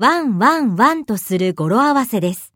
ワンワンワンとする語呂合わせです。